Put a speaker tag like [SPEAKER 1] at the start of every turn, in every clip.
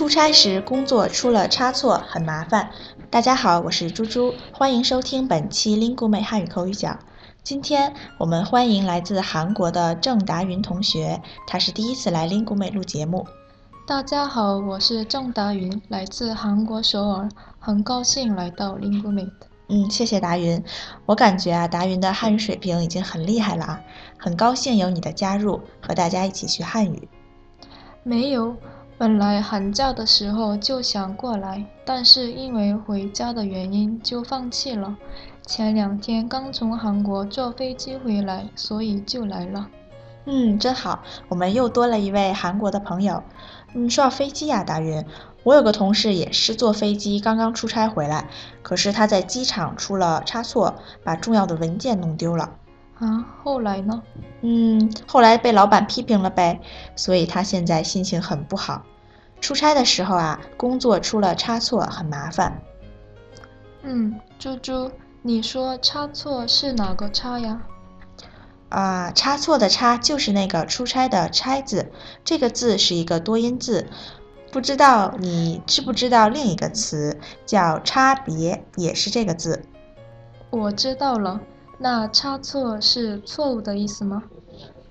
[SPEAKER 1] 出差时工作出了差错，很麻烦。大家好，我是猪猪，欢迎收听本期 Lingu 美汉语口语角。今天我们欢迎来自韩国的郑达云同学，他是第一次来 Lingu 美录节目。
[SPEAKER 2] 大家好，我是郑达云，来自韩国首尔，很高兴来到 Lingu 美。
[SPEAKER 1] 嗯，谢谢达云。我感觉啊，达云的汉语水平已经很厉害了啊，很高兴有你的加入，和大家一起学汉语。
[SPEAKER 2] 没有。本来寒假的时候就想过来，但是因为回家的原因就放弃了。前两天刚从韩国坐飞机回来，所以就来了。
[SPEAKER 1] 嗯，真好，我们又多了一位韩国的朋友。嗯，说到飞机呀，大云，我有个同事也是坐飞机刚刚出差回来，可是他在机场出了差错，把重要的文件弄丢了。
[SPEAKER 2] 啊，后来呢？
[SPEAKER 1] 嗯，后来被老板批评了呗，所以他现在心情很不好。出差的时候啊，工作出了差错，很麻烦。
[SPEAKER 2] 嗯，猪猪，你说差错是哪个差呀？
[SPEAKER 1] 啊，差错的差就是那个出差的差字，这个字是一个多音字。不知道你知不知道另一个词叫差别，也是这个字。
[SPEAKER 2] 我知道了。那差错是错误的意思吗？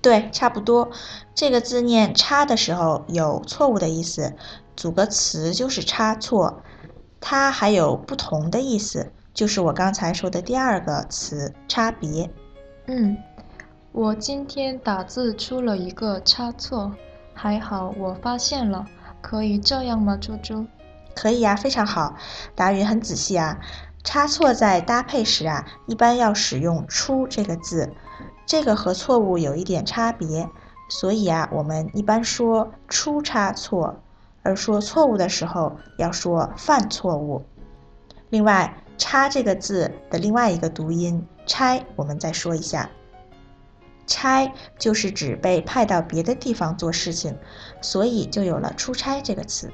[SPEAKER 1] 对，差不多。这个字念“差”的时候有错误的意思，组个词就是差错。它还有不同的意思，就是我刚才说的第二个词“差别”。
[SPEAKER 2] 嗯，我今天打字出了一个差错，还好我发现了。可以这样吗，猪猪？
[SPEAKER 1] 可以呀，非常好。答云很仔细啊。差错在搭配时啊，一般要使用“出”这个字，这个和错误有一点差别，所以啊，我们一般说出差错，而说错误的时候要说犯错误。另外，“差”这个字的另外一个读音“差”，我们再说一下，“差”就是指被派到别的地方做事情，所以就有了出差这个词。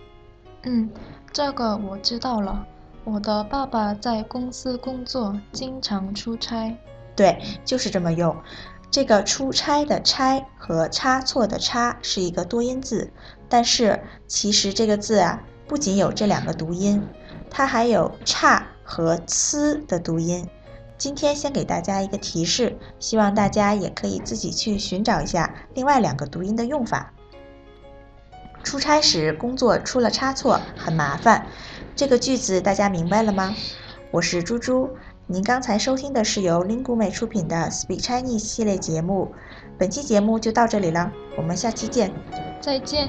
[SPEAKER 2] 嗯，这个我知道了。我的爸爸在公司工作，经常出差。
[SPEAKER 1] 对，就是这么用。这个出差的“差”和差错的“差”是一个多音字，但是其实这个字啊，不仅有这两个读音，它还有“差”和“呲”的读音。今天先给大家一个提示，希望大家也可以自己去寻找一下另外两个读音的用法。出差时工作出了差错，很麻烦。这个句子大家明白了吗？我是猪猪，您刚才收听的是由灵谷美出品的 Speak Chinese 系列节目，本期节目就到这里了，我们下期见，
[SPEAKER 2] 再见。